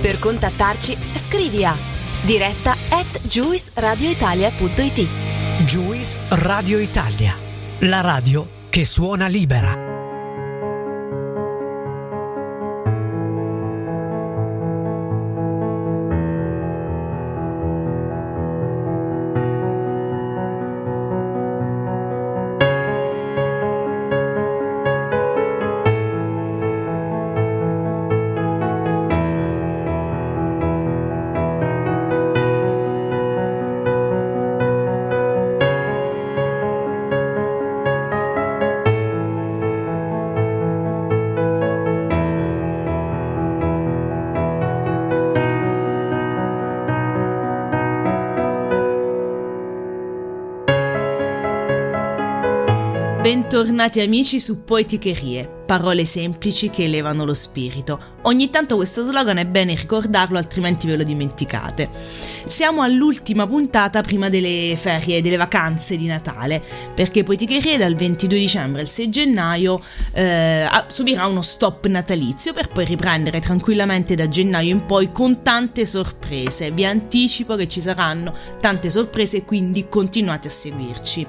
Per contattarci, scrivi a diretta at juiceradioitalia.it. Juice Radio Italia, la radio che suona libera. Bentornati amici su Poeticherie, parole semplici che elevano lo spirito. Ogni tanto questo slogan è bene ricordarlo, altrimenti ve lo dimenticate. Siamo all'ultima puntata prima delle ferie, delle vacanze di Natale, perché Poeticherie dal 22 dicembre al 6 gennaio eh, subirà uno stop natalizio per poi riprendere tranquillamente da gennaio in poi con tante sorprese. Vi anticipo che ci saranno tante sorprese, quindi continuate a seguirci.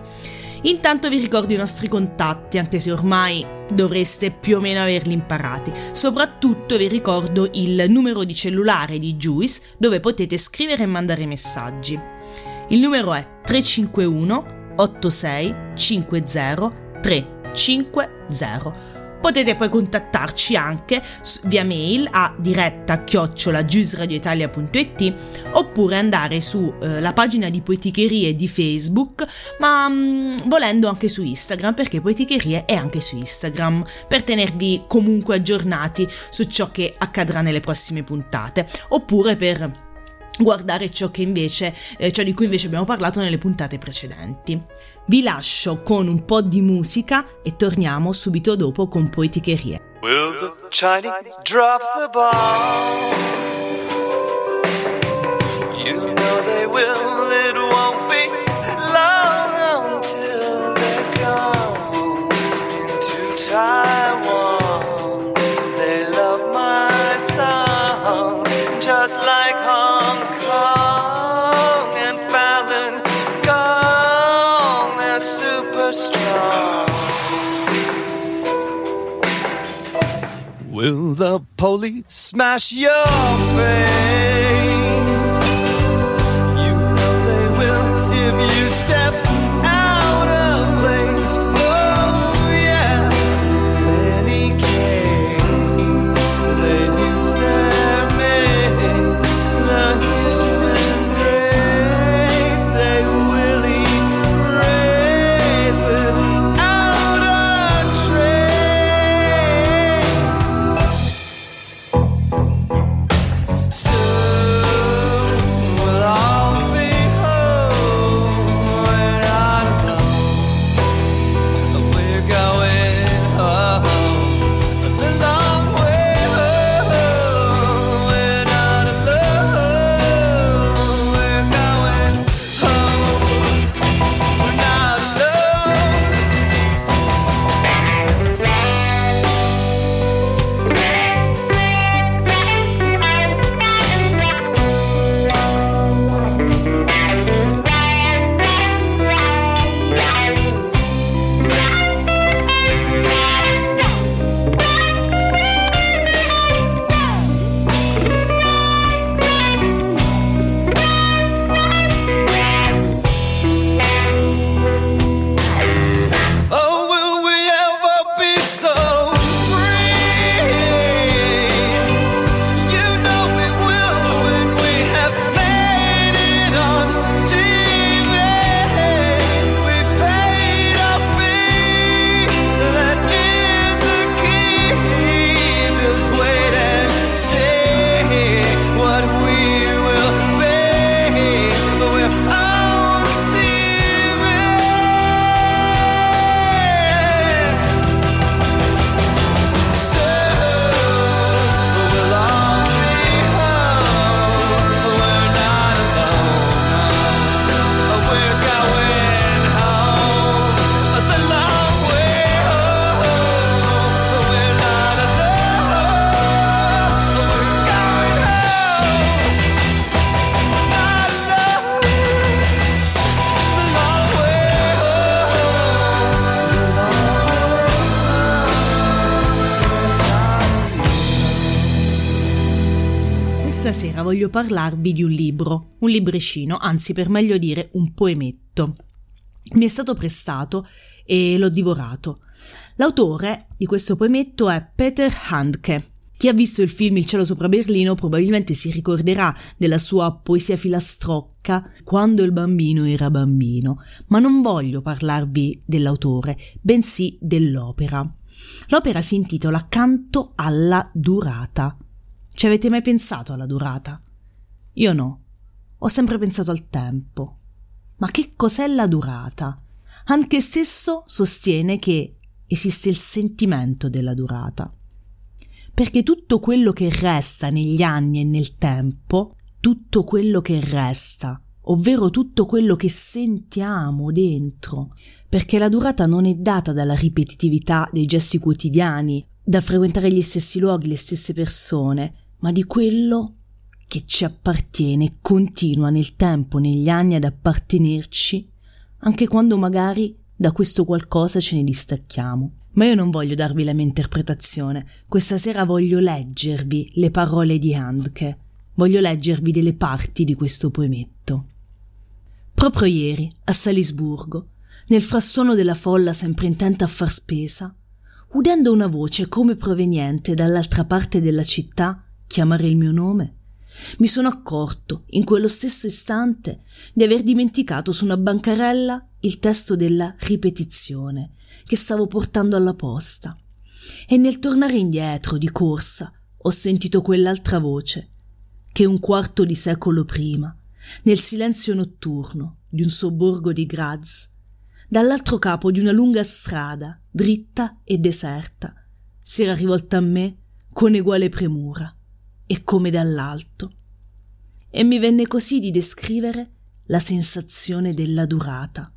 Intanto vi ricordo i nostri contatti, anche se ormai dovreste più o meno averli imparati. Soprattutto vi ricordo il numero di cellulare di Juice dove potete scrivere e mandare messaggi. Il numero è 351 86 50 350. Potete poi contattarci anche via mail a diretta chiocciola giusradioitalia.it oppure andare sulla eh, pagina di Poeticherie di Facebook, ma mh, mm, volendo anche su Instagram, perché Poeticherie è anche su Instagram, per tenervi comunque aggiornati su ciò che accadrà nelle prossime puntate, oppure per guardare ciò, che invece, eh, ciò di cui invece abbiamo parlato nelle puntate precedenti. Vi lascio con un po' di musica e torniamo subito dopo con Poeticherie. Will the Chinese drop the ball? Will the police smash your face? You know they will if you step voglio parlarvi di un libro, un libricino, anzi per meglio dire un poemetto. Mi è stato prestato e l'ho divorato. L'autore di questo poemetto è Peter Handke. Chi ha visto il film Il cielo sopra Berlino probabilmente si ricorderà della sua poesia filastrocca quando il bambino era bambino, ma non voglio parlarvi dell'autore, bensì dell'opera. L'opera si intitola Canto alla durata. Ci avete mai pensato alla durata? Io no. Ho sempre pensato al tempo. Ma che cos'è la durata? Anche stesso sostiene che esiste il sentimento della durata. Perché tutto quello che resta negli anni e nel tempo, tutto quello che resta, ovvero tutto quello che sentiamo dentro, perché la durata non è data dalla ripetitività dei gesti quotidiani, da frequentare gli stessi luoghi, le stesse persone, ma di quello che ci appartiene e continua nel tempo, negli anni ad appartenerci, anche quando magari da questo qualcosa ce ne distacchiamo. Ma io non voglio darvi la mia interpretazione, questa sera voglio leggervi le parole di Handke, voglio leggervi delle parti di questo poemetto. Proprio ieri, a Salisburgo, nel frastuono della folla sempre intenta a far spesa, udendo una voce come proveniente dall'altra parte della città chiamare il mio nome, mi sono accorto, in quello stesso istante, di aver dimenticato su una bancarella il testo della ripetizione che stavo portando alla posta. E nel tornare indietro di corsa ho sentito quell'altra voce che un quarto di secolo prima, nel silenzio notturno di un sobborgo di Graz, dall'altro capo di una lunga strada, dritta e deserta, si era rivolta a me con eguale premura e come dall'alto. E mi venne così di descrivere la sensazione della durata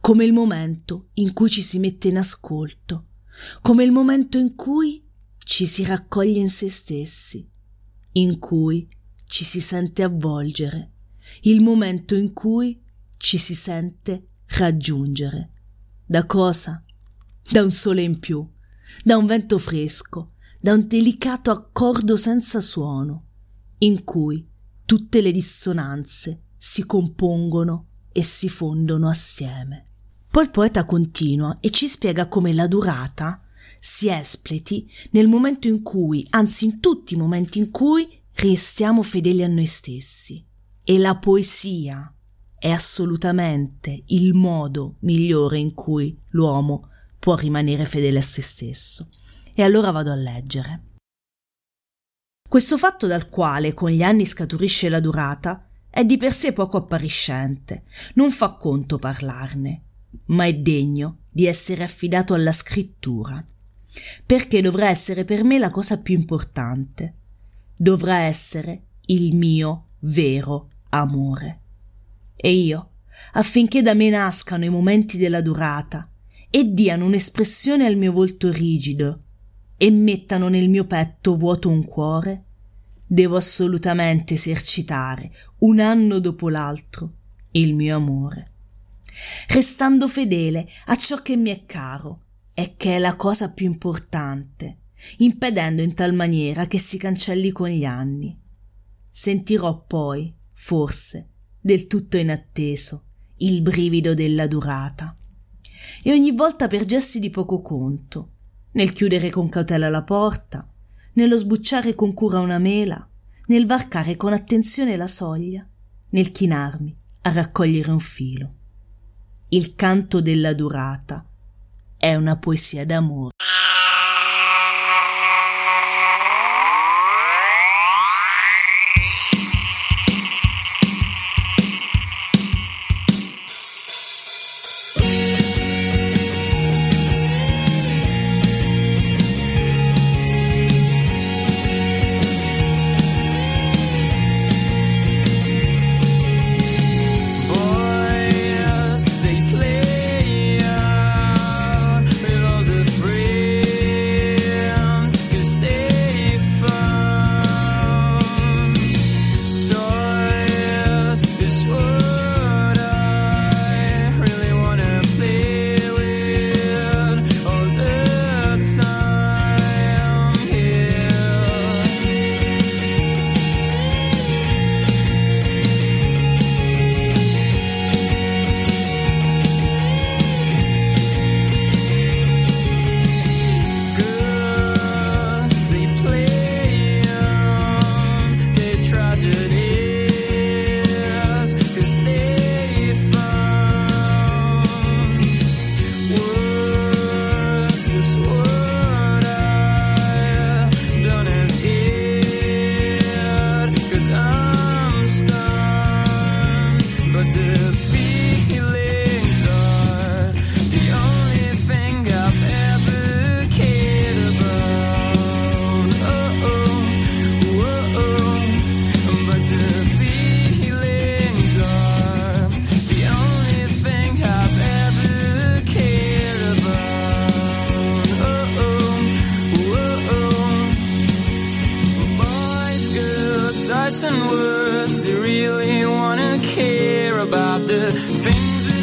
come il momento in cui ci si mette in ascolto, come il momento in cui ci si raccoglie in se stessi, in cui ci si sente avvolgere, il momento in cui ci si sente raggiungere. Da cosa? Da un sole in più, da un vento fresco, da un delicato accordo senza suono, in cui tutte le dissonanze si compongono e si fondono assieme. Poi il poeta continua e ci spiega come la durata si espleti nel momento in cui, anzi in tutti i momenti in cui, restiamo fedeli a noi stessi. E la poesia è assolutamente il modo migliore in cui l'uomo può rimanere fedele a se stesso. E allora vado a leggere. Questo fatto dal quale con gli anni scaturisce la durata è di per sé poco appariscente, non fa conto parlarne, ma è degno di essere affidato alla scrittura, perché dovrà essere per me la cosa più importante, dovrà essere il mio vero amore. E io, affinché da me nascano i momenti della durata e diano un'espressione al mio volto rigido e mettano nel mio petto vuoto un cuore, devo assolutamente esercitare un anno dopo l'altro il mio amore, restando fedele a ciò che mi è caro e che è la cosa più importante, impedendo in tal maniera che si cancelli con gli anni. Sentirò poi, forse, del tutto inatteso, il brivido della durata. E ogni volta per gesti di poco conto, nel chiudere con cautela la porta, nello sbucciare con cura una mela, nel varcare con attenzione la soglia, nel chinarmi a raccogliere un filo. Il canto della durata è una poesia d'amore. us and. They really wanna care about the things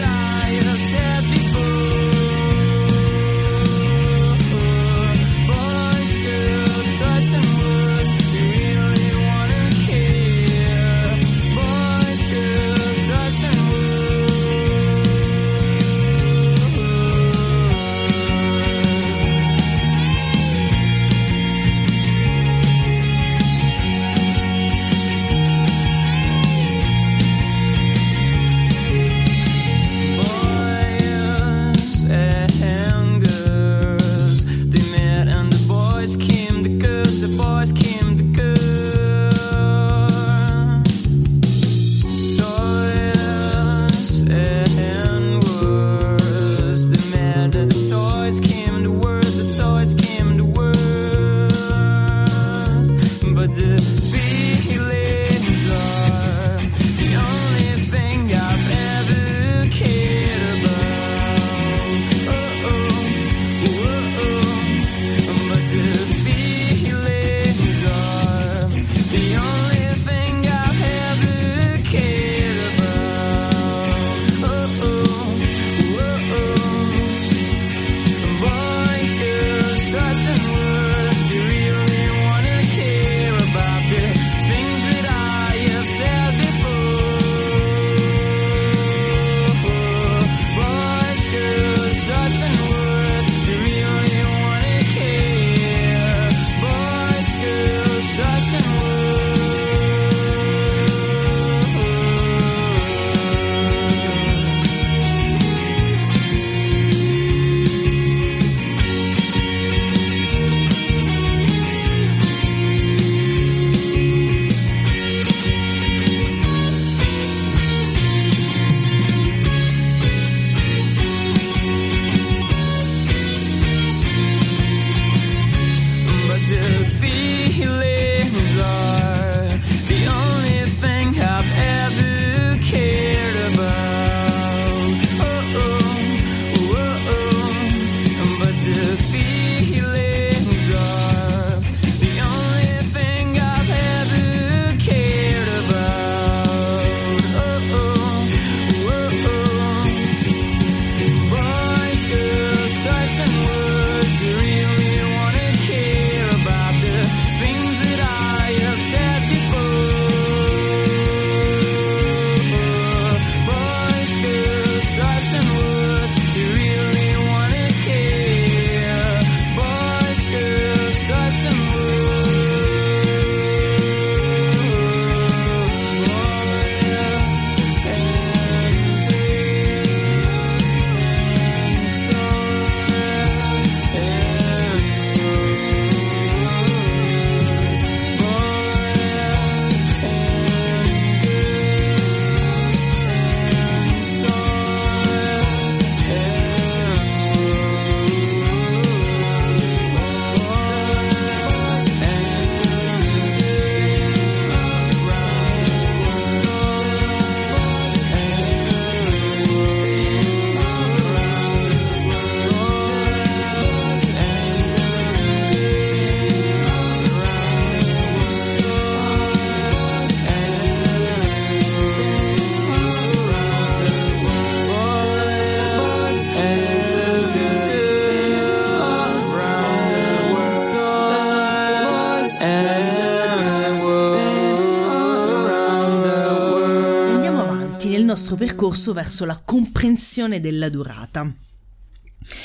Andiamo avanti nel nostro percorso verso la comprensione della durata.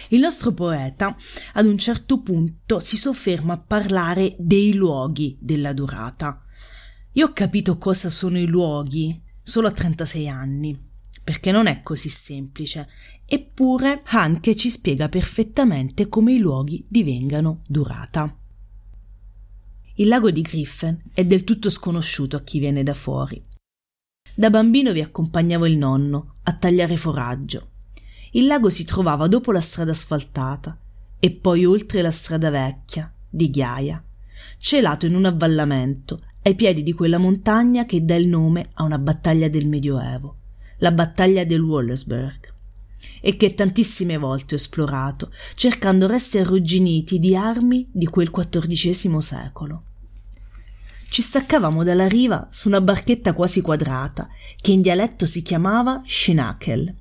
Il nostro poeta ad un certo punto si sofferma a parlare dei luoghi della durata. Io ho capito cosa sono i luoghi solo a 36 anni, perché non è così semplice, eppure Hanke ci spiega perfettamente come i luoghi divengano durata. Il lago di Griffen è del tutto sconosciuto a chi viene da fuori. Da bambino vi accompagnavo il nonno a tagliare foraggio. Il lago si trovava dopo la strada asfaltata e poi oltre la strada vecchia di ghiaia, celato in un avvallamento ai piedi di quella montagna che dà il nome a una battaglia del Medioevo, la battaglia del Wallersburg, e che tantissime volte ho esplorato, cercando resti arrugginiti di armi di quel XIV secolo. Ci staccavamo dalla riva su una barchetta quasi quadrata, che in dialetto si chiamava Schenakel,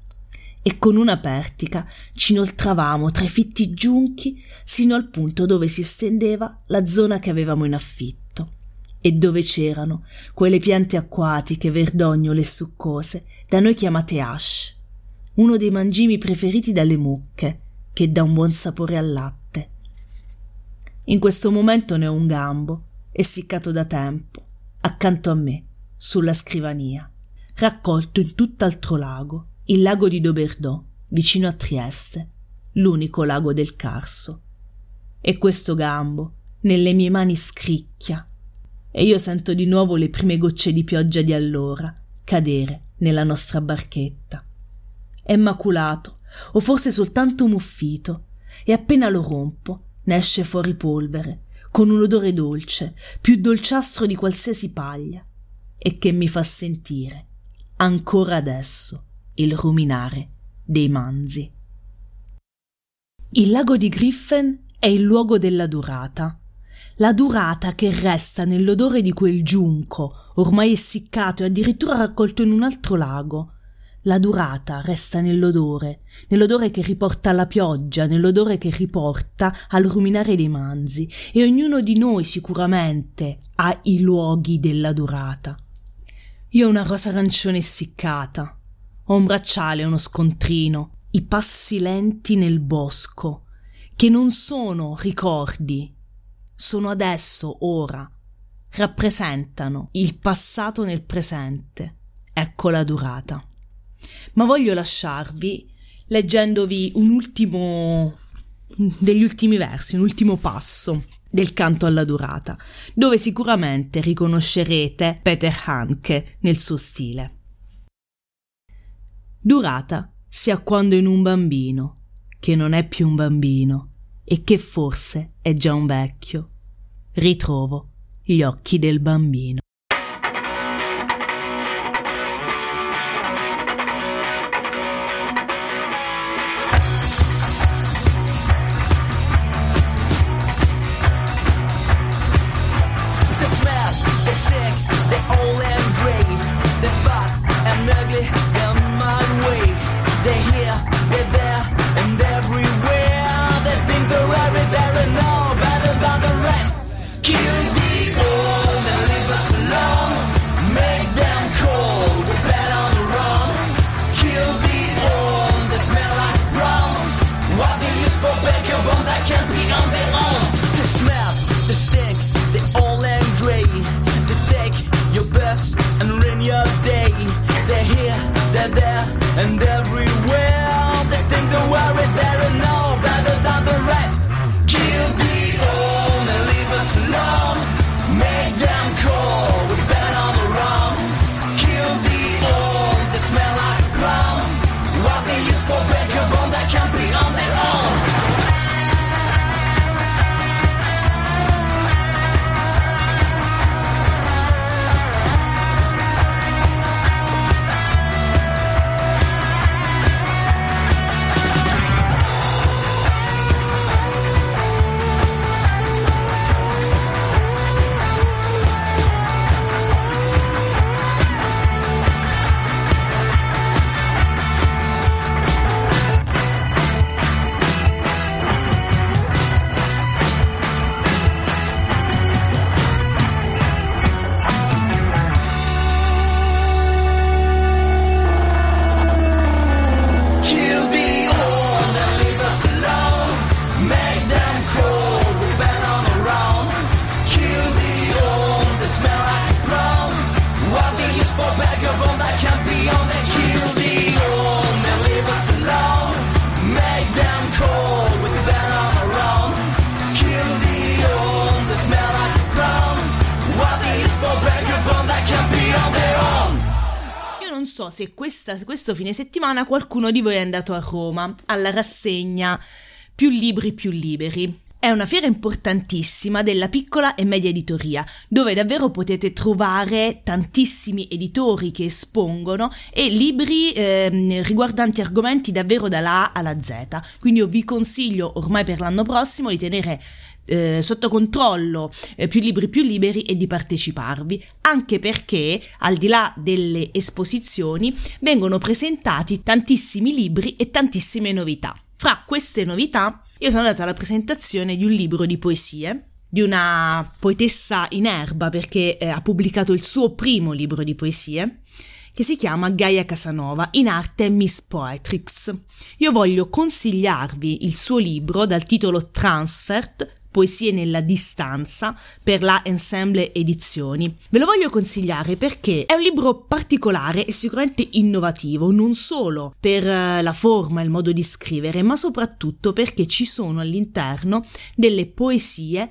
e con una pertica ci inoltravamo tra i fitti giunchi sino al punto dove si estendeva la zona che avevamo in affitto e dove c'erano quelle piante acquatiche verdognole e succose da noi chiamate ash, uno dei mangimi preferiti dalle mucche, che dà un buon sapore al latte. In questo momento ne ho un gambo, essiccato da tempo, accanto a me, sulla scrivania, raccolto in tutt'altro lago, il lago di Doberdò, vicino a Trieste, l'unico lago del Carso. E questo gambo, nelle mie mani scricchia, e io sento di nuovo le prime gocce di pioggia di allora cadere nella nostra barchetta. È maculato, o forse soltanto muffito, e appena lo rompo ne esce fuori polvere, con un odore dolce, più dolciastro di qualsiasi paglia, e che mi fa sentire, ancora adesso, il ruminare dei manzi. Il lago di Griffen è il luogo della durata, la durata che resta nell'odore di quel giunco, ormai essiccato e addirittura raccolto in un altro lago. La durata resta nell'odore, nell'odore che riporta alla pioggia, nell'odore che riporta al ruminare dei manzi, e ognuno di noi sicuramente ha i luoghi della durata. Io ho una rosa arancione essiccata, ho un bracciale, uno scontrino, i passi lenti nel bosco, che non sono ricordi, sono adesso, ora, rappresentano il passato nel presente. Ecco la durata. Ma voglio lasciarvi leggendovi un ultimo degli ultimi versi, un ultimo passo del canto alla durata, dove sicuramente riconoscerete Peter Hanke nel suo stile. Durata sia quando in un bambino, che non è più un bambino, e che forse è già un vecchio, ritrovo gli occhi del bambino. Io non so se questa, questo fine settimana qualcuno di voi è andato a Roma alla rassegna Più libri più liberi. È una fiera importantissima della piccola e media editoria, dove davvero potete trovare tantissimi editori che espongono e libri eh, riguardanti argomenti davvero dalla A alla Z. Quindi io vi consiglio ormai per l'anno prossimo di tenere eh, sotto controllo eh, più libri più liberi e di parteciparvi, anche perché al di là delle esposizioni vengono presentati tantissimi libri e tantissime novità. Fra queste novità, io sono andata alla presentazione di un libro di poesie di una poetessa in erba perché eh, ha pubblicato il suo primo libro di poesie che si chiama Gaia Casanova, in arte Miss Poetrix. Io voglio consigliarvi il suo libro dal titolo Transfert, Poesie nella distanza per la Ensemble Edizioni. Ve lo voglio consigliare perché è un libro particolare e sicuramente innovativo, non solo per eh, la forma e il modo di scrivere, ma soprattutto perché ci sono all'interno delle poesie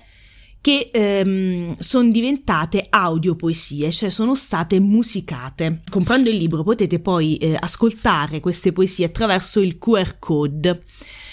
che ehm, sono diventate audiopoesie, cioè sono state musicate. Comprando il libro potete poi eh, ascoltare queste poesie attraverso il QR code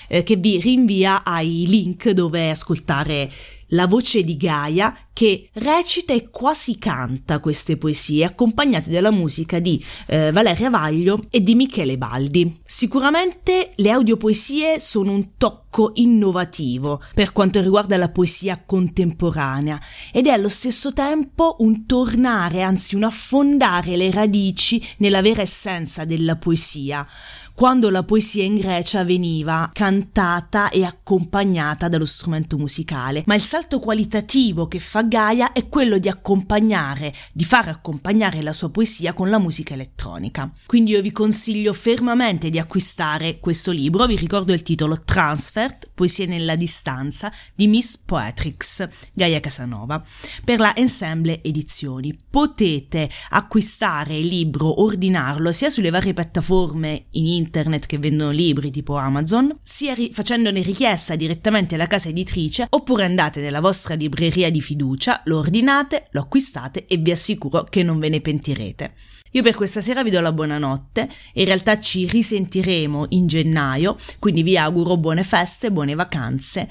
eh, che vi rinvia ai link dove ascoltare la voce di Gaia che recita e quasi canta queste poesie accompagnate dalla musica di eh, Valeria Vaglio e di Michele Baldi. Sicuramente le audiopoesie sono un tocco innovativo per quanto riguarda la poesia contemporanea ed è allo stesso tempo un tornare, anzi un affondare le radici nella vera essenza della poesia quando la poesia in Grecia veniva cantata e accompagnata dallo strumento musicale, ma il salto qualitativo che fa Gaia è quello di accompagnare, di far accompagnare la sua poesia con la musica elettronica. Quindi io vi consiglio fermamente di acquistare questo libro, vi ricordo il titolo Transfert, Poesie nella distanza di Miss Poetrix, Gaia Casanova, per la Ensemble Edizioni. Potete acquistare il libro, ordinarlo sia sulle varie piattaforme in internet internet che vendono libri tipo Amazon, sia ri- facendone richiesta direttamente alla casa editrice oppure andate nella vostra libreria di fiducia, lo ordinate, lo acquistate e vi assicuro che non ve ne pentirete. Io per questa sera vi do la buonanotte, in realtà ci risentiremo in gennaio, quindi vi auguro buone feste, buone vacanze.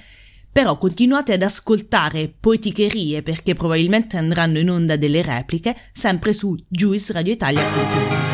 Però continuate ad ascoltare poeticherie perché probabilmente andranno in onda delle repliche sempre su juiceradioitalia.it.